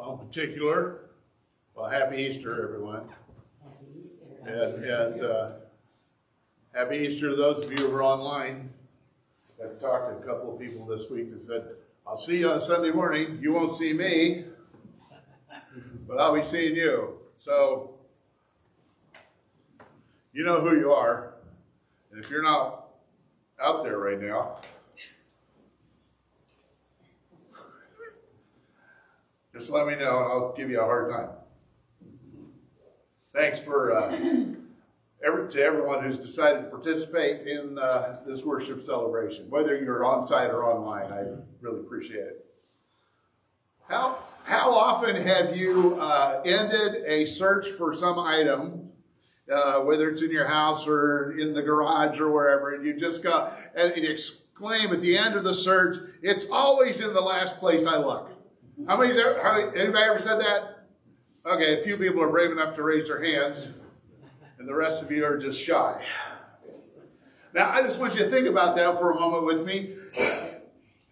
Well, in particular, well, happy Easter, everyone. Happy Easter. And, and, uh, happy Easter to those of you who are online. I've talked to a couple of people this week that said, I'll see you on Sunday morning. You won't see me, but I'll be seeing you. So, you know who you are. And if you're not out there right now, just let me know and I'll give you a hard time. Thanks for uh, every, to everyone who's decided to participate in uh, this worship celebration, whether you're on site or online. I really appreciate it. How, how often have you uh, ended a search for some item, uh, whether it's in your house or in the garage or wherever, and you just go and you exclaim at the end of the search, it's always in the last place I look. How ever, how, anybody ever said that? Okay, a few people are brave enough to raise their hands, and the rest of you are just shy. Now, I just want you to think about that for a moment with me.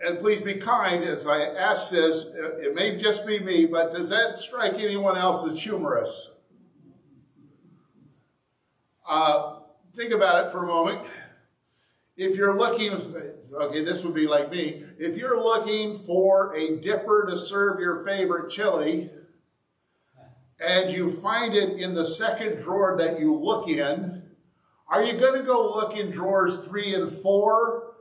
And please be kind as I ask this. It may just be me, but does that strike anyone else as humorous? Uh, think about it for a moment. If you're looking, okay, this would be like me. If you're looking for a dipper to serve your favorite chili, and you find it in the second drawer that you look in, are you going to go look in drawers three and four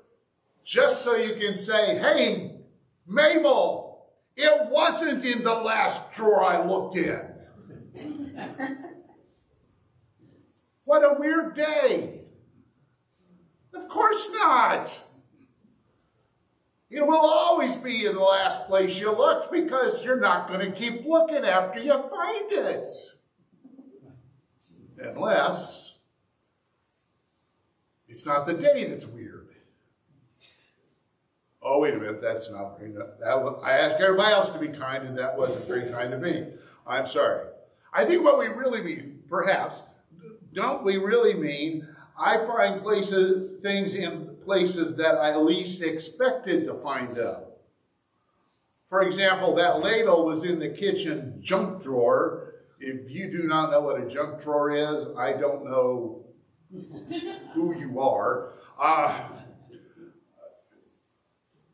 just so you can say, hey, Mabel, it wasn't in the last drawer I looked in? what a weird day. Of course not. It will always be in the last place you looked because you're not going to keep looking after you find it. Unless it's not the day that's weird. Oh, wait a minute, that's not very, that, that I asked everybody else to be kind, and that wasn't very kind to me. I'm sorry. I think what we really mean, perhaps, don't we really mean I find places, things in places that I least expected to find them. For example, that ladle was in the kitchen junk drawer. If you do not know what a junk drawer is, I don't know who you are. Uh,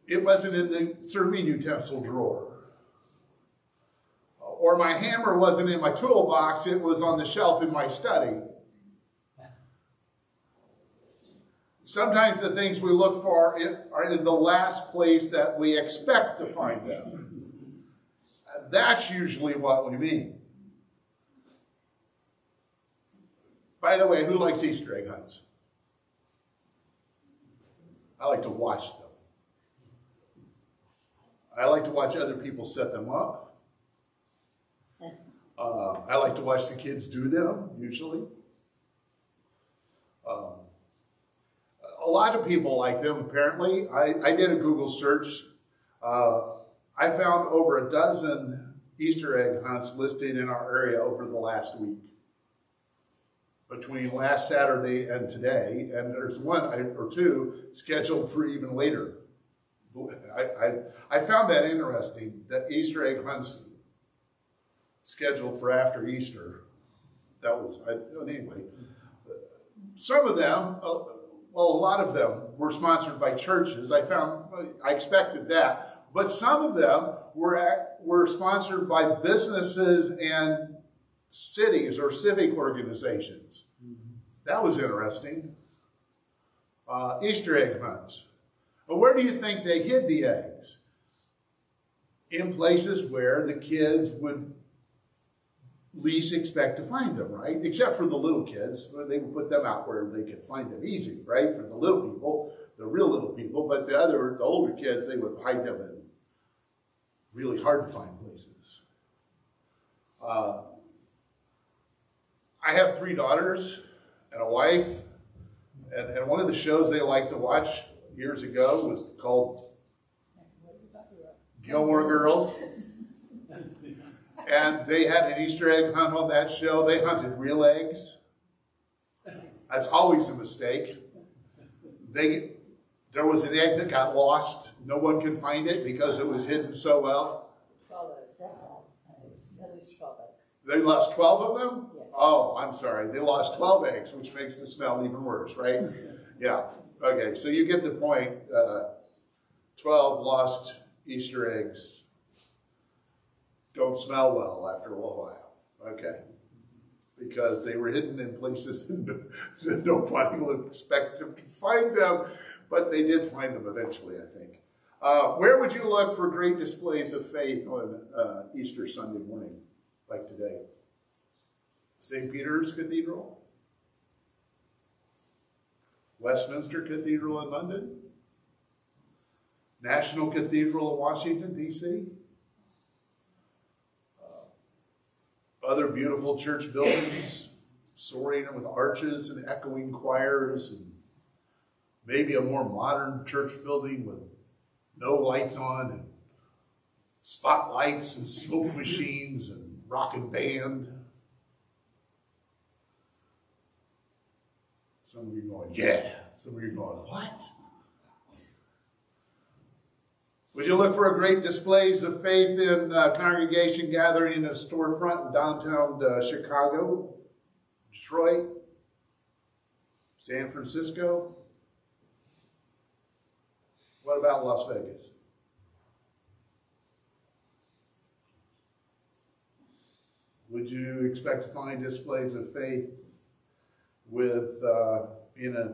it wasn't in the serving utensil drawer. Or my hammer wasn't in my toolbox, it was on the shelf in my study. Sometimes the things we look for are in the last place that we expect to find them. That's usually what we mean. By the way, who likes Easter egg hunts? I like to watch them. I like to watch other people set them up. Uh, I like to watch the kids do them, usually. A lot of people like them, apparently. I, I did a Google search. Uh, I found over a dozen Easter egg hunts listed in our area over the last week. Between last Saturday and today, and there's one or two scheduled for even later. I, I, I found that interesting that Easter egg hunts scheduled for after Easter. That was, I, anyway. Some of them, uh, well, a lot of them were sponsored by churches. I found, I expected that. But some of them were, at, were sponsored by businesses and cities or civic organizations. That was interesting. Uh, Easter egg hunts. But where do you think they hid the eggs? In places where the kids would least expect to find them, right? Except for the little kids. They would put them out where they could find them easy, right? For the little people, the real little people. But the other, the older kids, they would hide them in really hard to find places. Uh, I have three daughters and a wife. And, and one of the shows they liked to watch years ago was called Gilmore Girls. And they had an Easter egg hunt on that show. They hunted real eggs. That's always a mistake. They, there was an egg that got lost. No one could find it because it was hidden so well. least 12. They lost 12 of them? Yes. Oh, I'm sorry. They lost 12 eggs, which makes the smell even worse, right? yeah. Okay, so you get the point. Uh, 12 lost Easter eggs don't smell well after a while. Okay. Because they were hidden in places that nobody would expect to find them, but they did find them eventually, I think. Uh, where would you look for great displays of faith on uh, Easter Sunday morning, like today? St. Peter's Cathedral? Westminster Cathedral in London? National Cathedral in Washington, D.C.? Uh, other beautiful church buildings soaring with arches and echoing choirs, and maybe a more modern church building with no lights on and spotlights and smoke machines and rocking band. Some of you going, yeah. Some of you going, what? Would you look for a great displays of faith in uh, congregation gathering in a storefront in downtown uh, Chicago, Detroit, San Francisco? What about Las Vegas? Would you expect to find displays of faith with uh, in a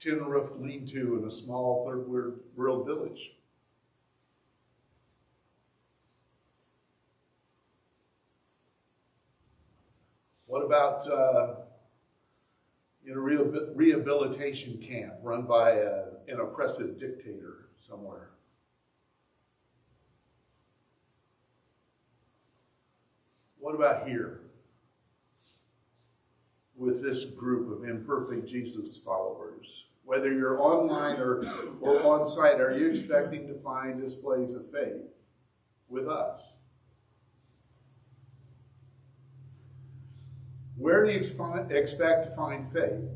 tin roofed lean to in a small third world village? What about uh, in a rehabilitation camp run by a, an oppressive dictator somewhere? What about here? With this group of imperfect Jesus followers. Whether you're online or, or on site, are you expecting to find displays of faith with us? Where do you expect to find faith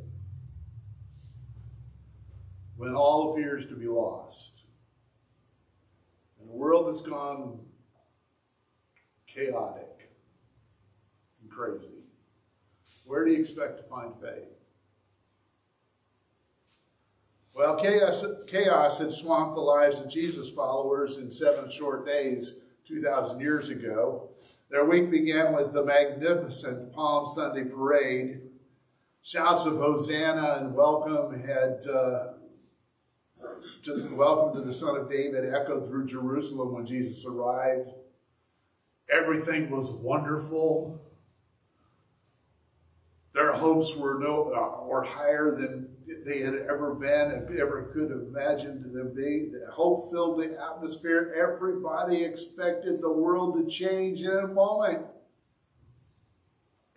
when all appears to be lost? In a world that's gone chaotic and crazy, where do you expect to find faith? Well, chaos, chaos had swamped the lives of Jesus followers in seven short days 2,000 years ago. Their week began with the magnificent Palm Sunday parade. Shouts of Hosanna and welcome had uh, to, welcome to the Son of David echoed through Jerusalem when Jesus arrived. Everything was wonderful. Their hopes were no uh, were higher than they had ever been and ever could have imagined them being. The hope filled the atmosphere. Everybody expected the world to change in a moment.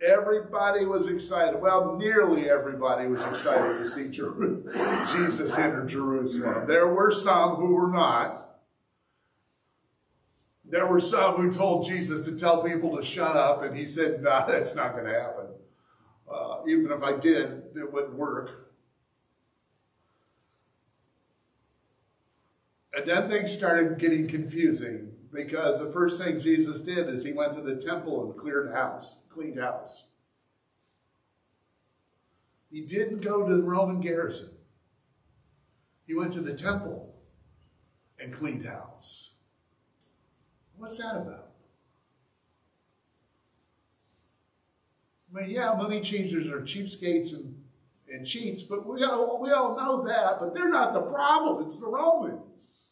Everybody was excited. Well, nearly everybody was excited to see Jesus enter Jerusalem. There were some who were not. There were some who told Jesus to tell people to shut up, and he said, No, nah, that's not going to happen. Uh, even if I did, it wouldn't work. And then things started getting confusing because the first thing Jesus did is he went to the temple and cleared house, cleaned house. He didn't go to the Roman garrison. He went to the temple and cleaned house. What's that about? I mean, yeah, money changers are cheapskates and, and cheats, but we all, we all know that, but they're not the problem. It's the Romans.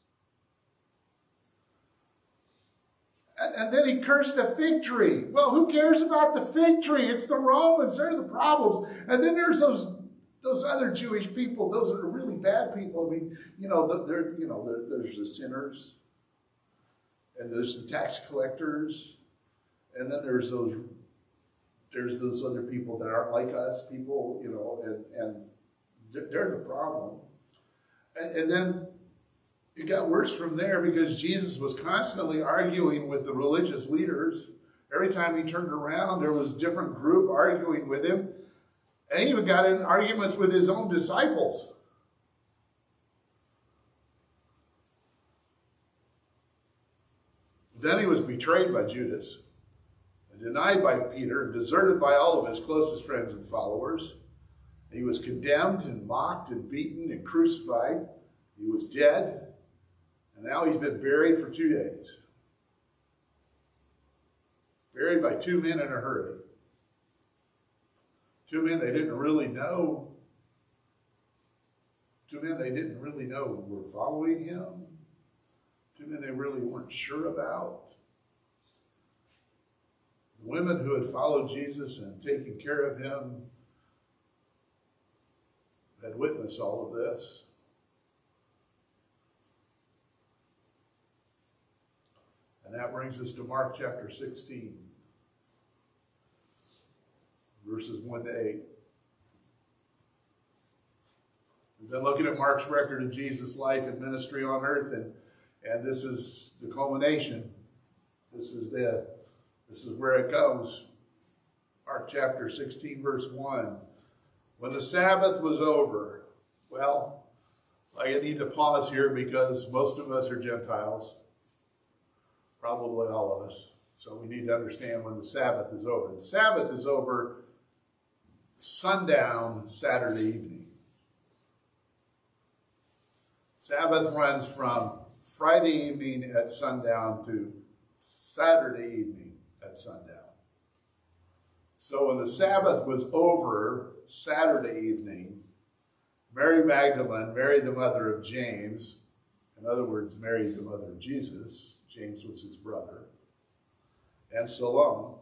And then he cursed a fig tree. Well, who cares about the fig tree? It's the Romans. They're the problems. And then there's those those other Jewish people. Those are really bad people. I mean, you know, there you know, there's the sinners, and there's the tax collectors, and then there's those there's those other people that aren't like us, people, you know, and and they're the problem. And, and then it got worse from there because Jesus was constantly arguing with the religious leaders. Every time he turned around, there was a different group arguing with him. And he even got in arguments with his own disciples. Then he was betrayed by Judas. denied by Peter, deserted by all of his closest friends and followers. He was condemned and mocked and beaten and crucified. He was dead, and now he's been buried for two days. Buried by two men in a hurry. Two men they didn't really know. Two men they didn't really know were following him. Two men they really weren't sure about. The Women who had followed Jesus and taken care of him had witnessed all of this. And that brings us to Mark chapter 16, verses 1 to 8. We've been looking at Mark's record of Jesus' life and ministry on earth, and, and this is the culmination. This is the this is where it goes. Mark chapter 16, verse 1. When the Sabbath was over, well, I need to pause here because most of us are Gentiles probably all of us. So we need to understand when the Sabbath is over. The Sabbath is over sundown Saturday evening. Sabbath runs from Friday evening at sundown to Saturday evening at sundown. So when the Sabbath was over Saturday evening, Mary Magdalene, Mary the mother of James, in other words, Mary the mother of Jesus, James was his brother, and Salome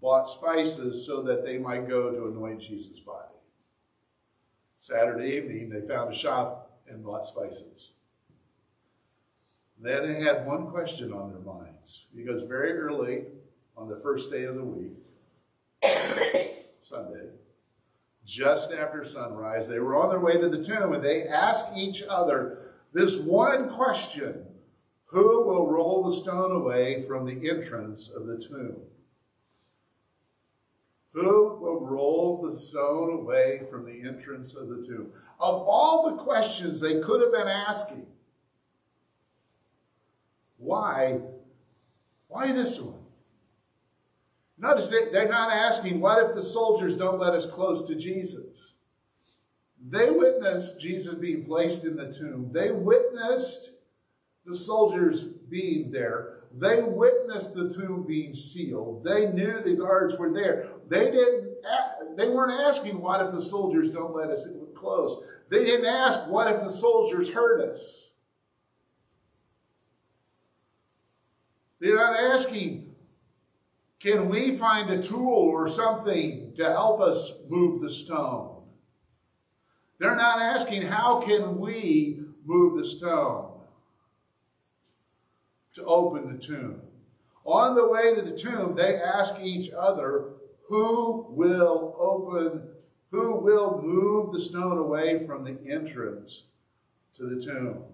bought spices so that they might go to anoint Jesus' body. Saturday evening, they found a shop and bought spices. Then they had one question on their minds because very early on the first day of the week, Sunday, just after sunrise, they were on their way to the tomb and they asked each other this one question who will roll the stone away from the entrance of the tomb? Who will roll the stone away from the entrance of the tomb? Of all the questions they could have been asking, why, why this one? Notice they're not asking, what if the soldiers don't let us close to Jesus? They witnessed Jesus being placed in the tomb. They witnessed the soldiers being there. They witnessed the tomb being sealed. They knew the guards were there. They didn't. They weren't asking, "What if the soldiers don't let us close?" They didn't ask, "What if the soldiers hurt us?" They're not asking, "Can we find a tool or something to help us move the stone?" They're not asking, "How can we move the stone?" To open the tomb. On the way to the tomb, they ask each other, Who will open, who will move the stone away from the entrance to the tomb?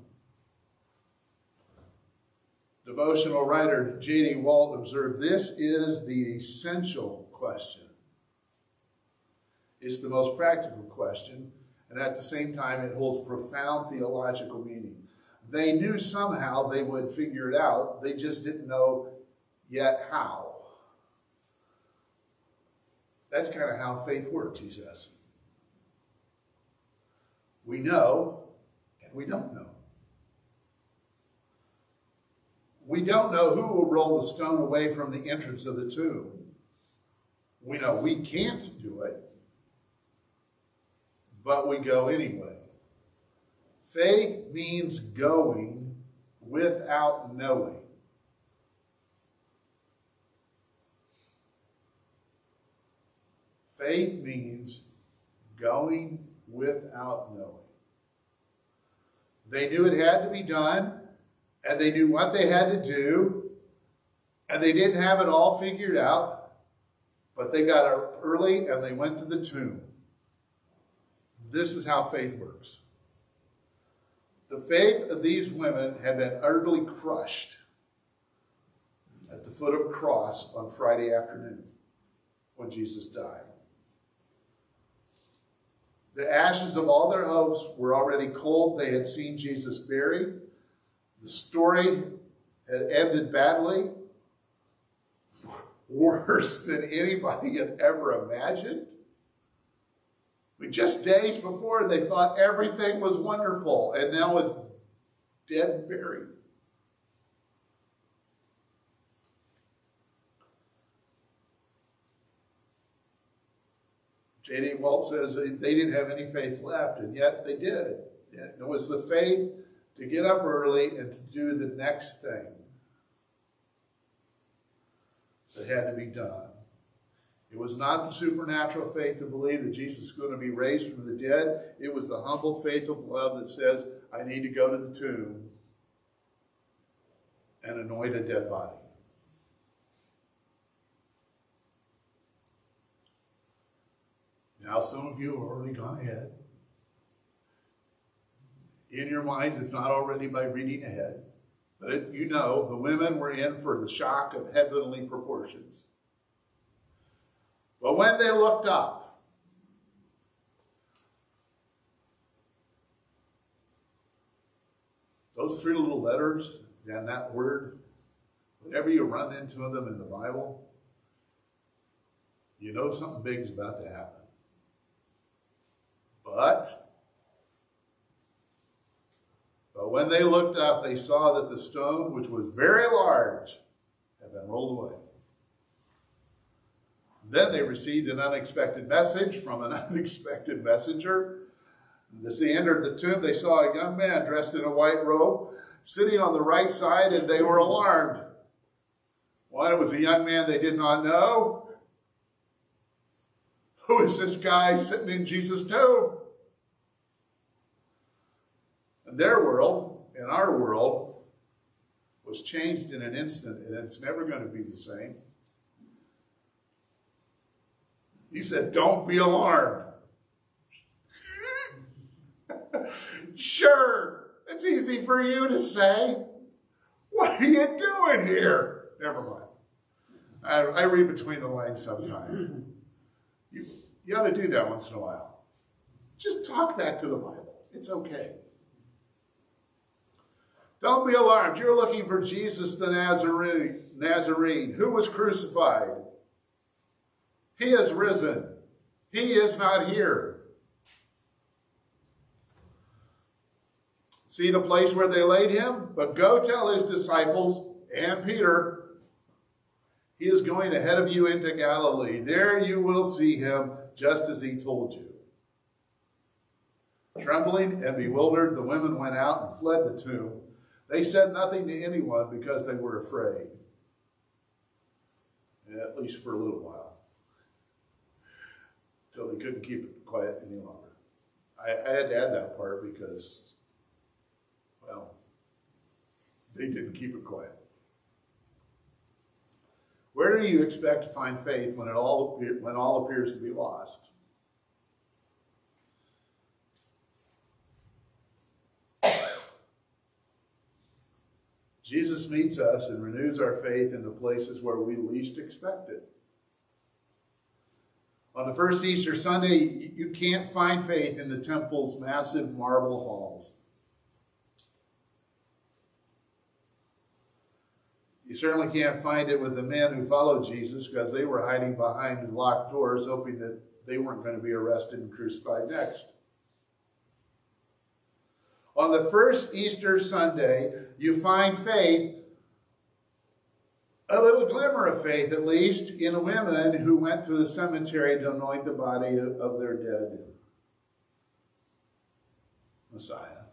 Devotional writer J.D. Walt observed this is the essential question. It's the most practical question, and at the same time, it holds profound theological meaning. They knew somehow they would figure it out. They just didn't know yet how. That's kind of how faith works, he says. We know and we don't know. We don't know who will roll the stone away from the entrance of the tomb. We know we can't do it, but we go anyway. Faith means going without knowing. Faith means going without knowing. They knew it had to be done, and they knew what they had to do, and they didn't have it all figured out, but they got up early and they went to the tomb. This is how faith works. The faith of these women had been utterly crushed at the foot of a cross on Friday afternoon when Jesus died. The ashes of all their hopes were already cold. They had seen Jesus buried. The story had ended badly. worse than anybody had ever imagined. Just days before, they thought everything was wonderful, and now it's dead and buried. J.D. Walt says they didn't have any faith left, and yet they did. It was the faith to get up early and to do the next thing that had to be done. It was not the supernatural faith to believe that Jesus is going to be raised from the dead. It was the humble faith of love that says, I need to go to the tomb and anoint a dead body. Now, some of you have already gone ahead. In your minds, if not already by reading ahead. But it, you know, the women were in for the shock of heavenly proportions. But when they looked up, those three little letters and that word, whenever you run into them in the Bible, you know something big is about to happen. But, but when they looked up, they saw that the stone, which was very large, had been rolled away. Then they received an unexpected message from an unexpected messenger. As they entered the tomb, they saw a young man dressed in a white robe sitting on the right side, and they were alarmed. Why it was a young man they did not know. Who is this guy sitting in Jesus' tomb? Their world, and our world, was changed in an instant, and it's never going to be the same. He said, Don't be alarmed. sure, it's easy for you to say. What are you doing here? Never mind. I, I read between the lines sometimes. You, you ought to do that once in a while. Just talk back to the Bible. It's okay. Don't be alarmed. You're looking for Jesus the Nazarene, Nazarene who was crucified. He is risen. He is not here. See the place where they laid him? But go tell his disciples and Peter, he is going ahead of you into Galilee. There you will see him just as he told you. Trembling and bewildered, the women went out and fled the tomb. They said nothing to anyone because they were afraid, at least for a little while, until they couldn't keep it quiet any longer. I, I had to add that part because, well, they didn't keep it quiet. Where do you expect to find faith when it all when all appears to be lost? Jesus meets us and renews our faith in the places where we least expect it. On the first Easter Sunday, you can't find faith in the temple's massive marble halls. You certainly can't find it with the men who followed Jesus because they were hiding behind locked doors, hoping that they weren't going to be arrested and crucified next. On the first Easter Sunday, you find faith, a little glimmer of faith at least, in women who went to the cemetery to anoint the body of their dead Messiah,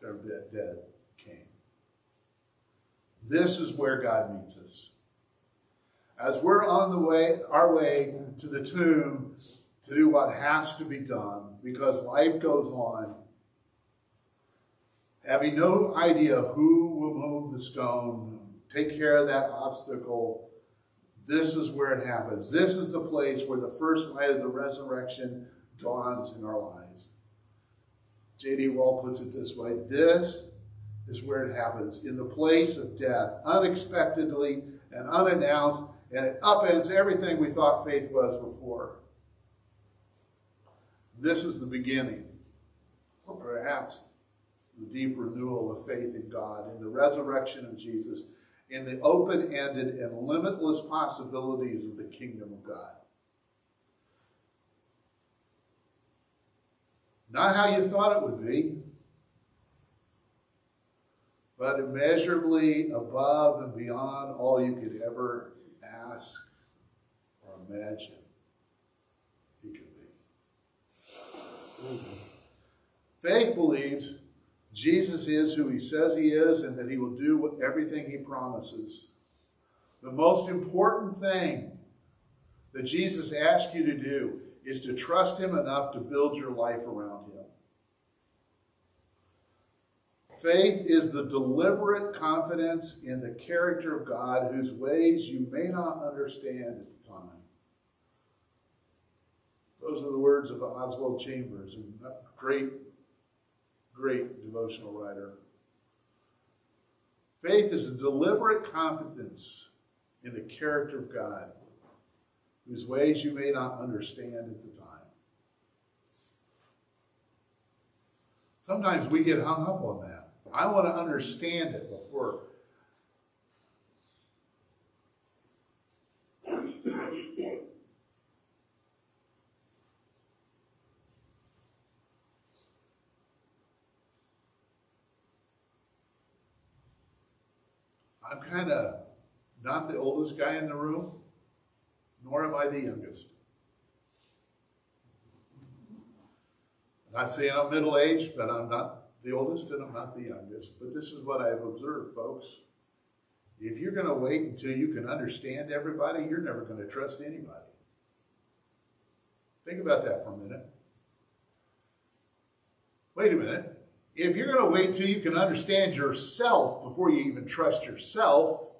their dead king. This is where God meets us. As we're on the way, our way to the tomb to do what has to be done because life goes on having no idea who will move the stone, take care of that obstacle. This is where it happens. This is the place where the first light of the resurrection dawns in our lives. J.D. Walt puts it this way this is where it happens in the place of death, unexpectedly and unannounced, and it upends everything we thought faith was before. This is the beginning, or perhaps the deep renewal of faith in God, in the resurrection of Jesus, in the open ended and limitless possibilities of the kingdom of God. Not how you thought it would be, but immeasurably above and beyond all you could ever ask or imagine he could be. Faith believes Jesus is who he says he is and that he will do everything he promises. The most important thing that Jesus asks you to do is to trust him enough to build your life around him. Faith is the deliberate confidence in the character of God whose ways you may not understand at the time. Those are the words of Oswald Chambers, a great, great devotional writer. Faith is a deliberate confidence in the character of God whose ways you may not understand at the time. Sometimes we get hung up on that. I want to understand it before. I'm kind of not the oldest guy in the room, nor am I the youngest. I'm not saying I'm middle aged, but I'm not the oldest and I'm not the youngest. But this is what I've observed, folks. If you're going to wait until you can understand everybody, you're never going to trust anybody. Think about that for a minute. Wait a minute. If you're going to wait till you can understand yourself before you even trust yourself,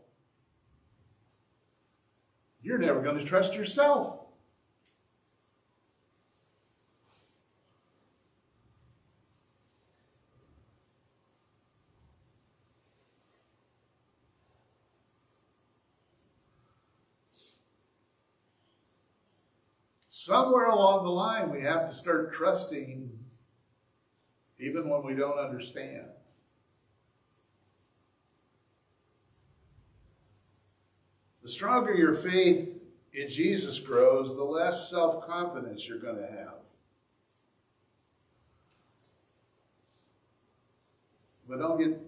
you're never going to trust yourself. somewhere along the line, we have to start trusting even when we don't understand. The stronger your faith in Jesus grows, the less self confidence you're going to have. But don't get,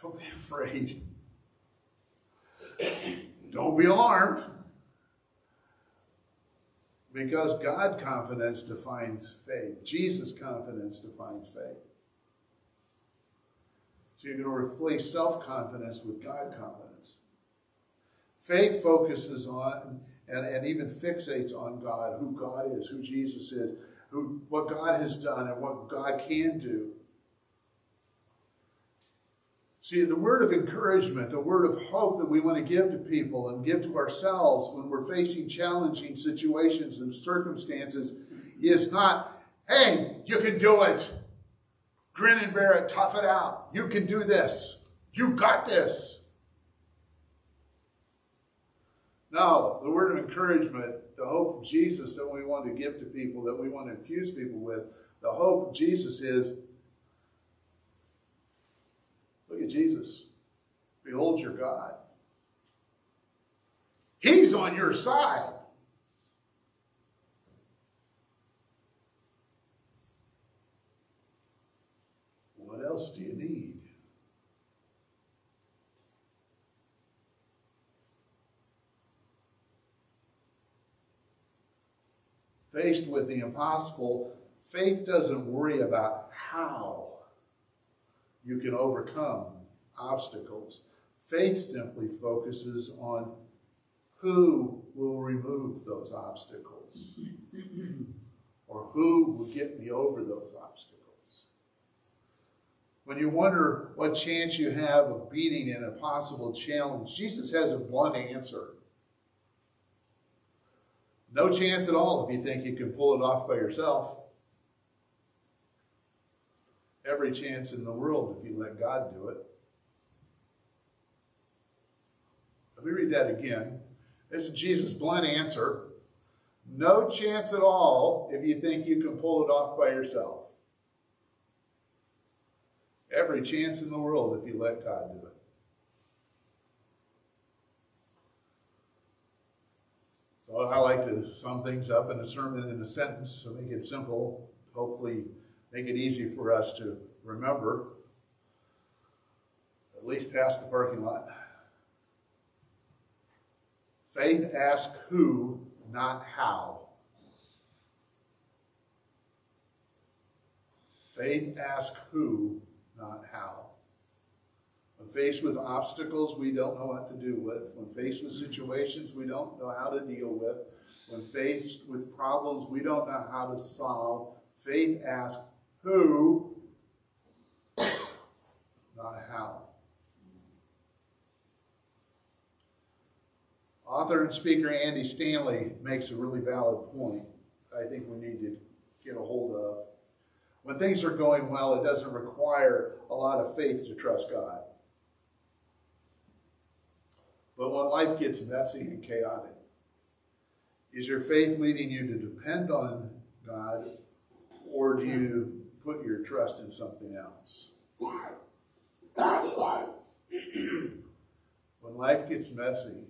don't be afraid. don't be alarmed. Because God confidence defines faith. Jesus confidence defines faith. So you're going to replace self confidence with God confidence. Faith focuses on and, and even fixates on God, who God is, who Jesus is, who, what God has done, and what God can do. See, the word of encouragement, the word of hope that we want to give to people and give to ourselves when we're facing challenging situations and circumstances is not, hey, you can do it. Grin and bear it, tough it out. You can do this. You got this. No, the word of encouragement, the hope of Jesus that we want to give to people, that we want to infuse people with, the hope of Jesus is at Jesus. Behold your God. He's on your side. What else do you need? Faced with the impossible, faith doesn't worry about how you can overcome obstacles. Faith simply focuses on who will remove those obstacles or who will get me over those obstacles. When you wonder what chance you have of beating an impossible challenge, Jesus has a blunt answer. No chance at all if you think you can pull it off by yourself every chance in the world if you let God do it. Let me read that again. This is Jesus' blunt answer. No chance at all if you think you can pull it off by yourself. Every chance in the world if you let God do it. So I like to sum things up in a sermon in a sentence to so make it simple. Hopefully, make it easy for us to remember, at least past the parking lot. Faith asks who, not how. Faith asks who, not how. When faced with obstacles we don't know what to do with, when faced with situations we don't know how to deal with, when faced with problems we don't know how to solve, faith asks who, not how. Author and speaker Andy Stanley makes a really valid point I think we need to get a hold of. When things are going well, it doesn't require a lot of faith to trust God. But when life gets messy and chaotic, is your faith leading you to depend on God, or do you put your trust in something else? When life gets messy,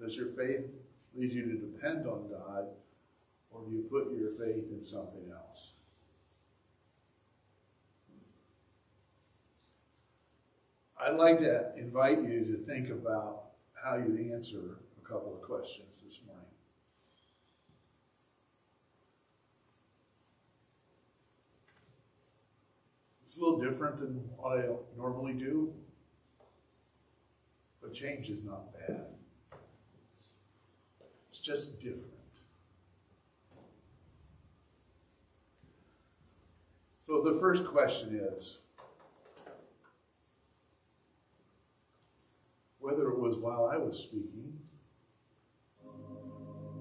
does your faith lead you to depend on God, or do you put your faith in something else? I'd like to invite you to think about how you'd answer a couple of questions this morning. It's a little different than what I normally do, but change is not bad. It's just different. So the first question is whether it was while I was speaking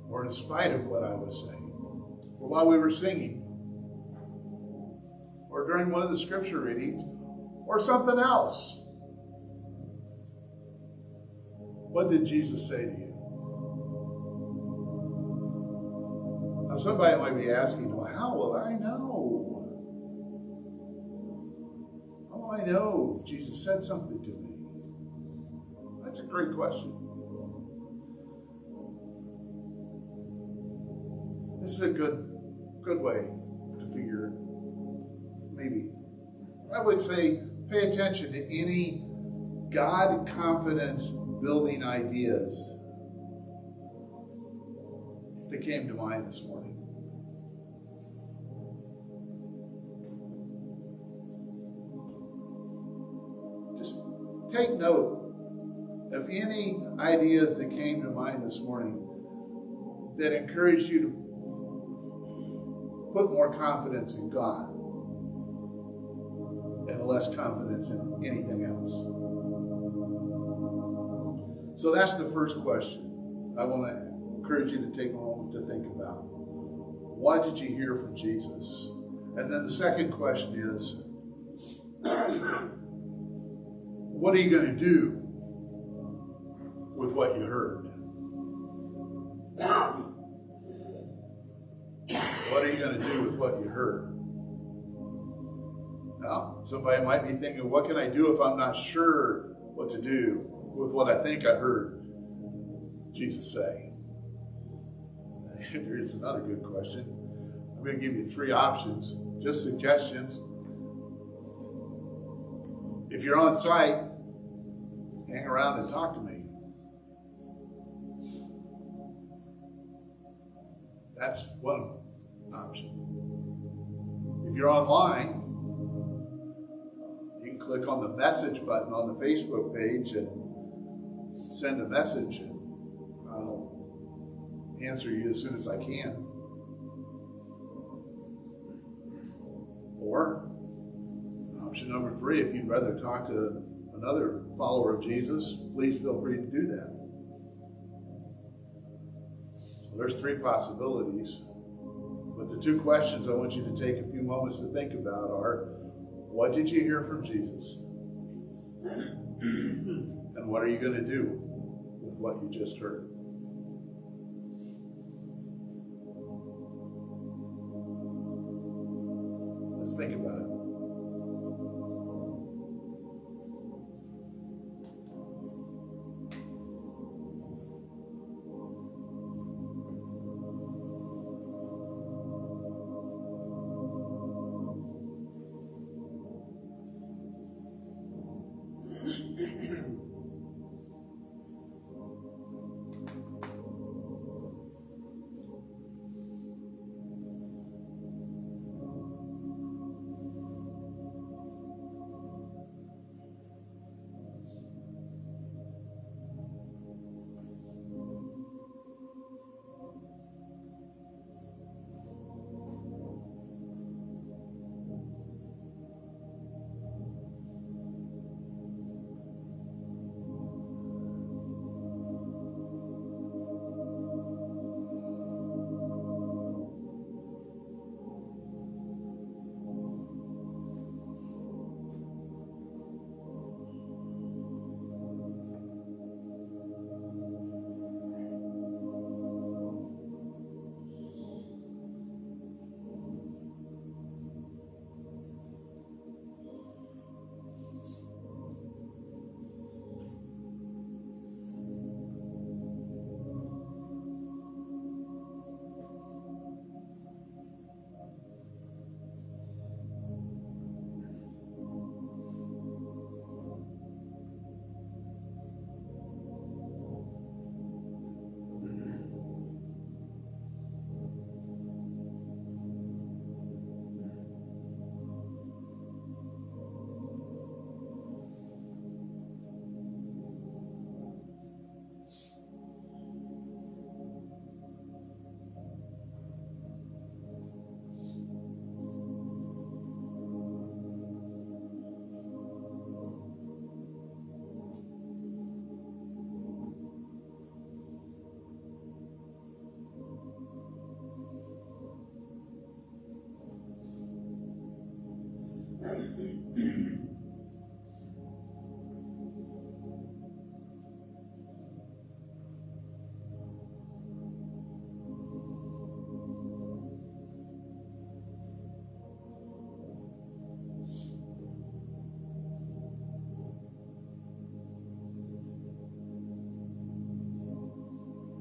or in spite of what I was saying or while we were singing or during one of the scripture readings or something else. What did Jesus say to you? Now, somebody might be asking, well, how will I know? How will I know if Jesus said something to me? That's a great question. This is a good, good way to figure. Maybe I would say pay attention to any God confidence building ideas that came to mind this morning. Just take note of any ideas that came to mind this morning that encourage you to put more confidence in God and less confidence in anything else. So that's the first question I want to encourage you to take a moment to think about. Why did you hear from Jesus? And then the second question is, what are you going to do with what you heard? What are you going to do with what you heard? Somebody might be thinking, what can I do if I'm not sure what to do with what I think I heard Jesus say? Here's another good question. I'm going to give you three options, just suggestions. If you're on site, hang around and talk to me. That's one option. If you're online, click on the message button on the Facebook page and send a message, and I'll answer you as soon as I can. Or, option number three, if you'd rather talk to another follower of Jesus, please feel free to do that. So there's three possibilities. But the two questions I want you to take a few moments to think about are what did you hear from Jesus? and what are you going to do with what you just heard? Let's think about it.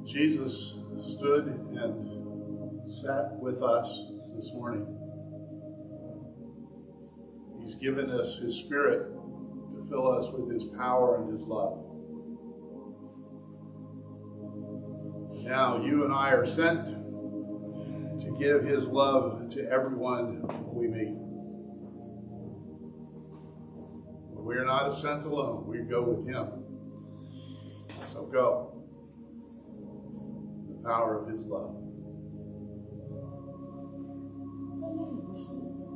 Jesus stood and sat with us this morning. Given us His Spirit to fill us with His power and His love. Now you and I are sent to give His love to everyone we meet. We are not sent alone. We go with Him. So go. The power of His love.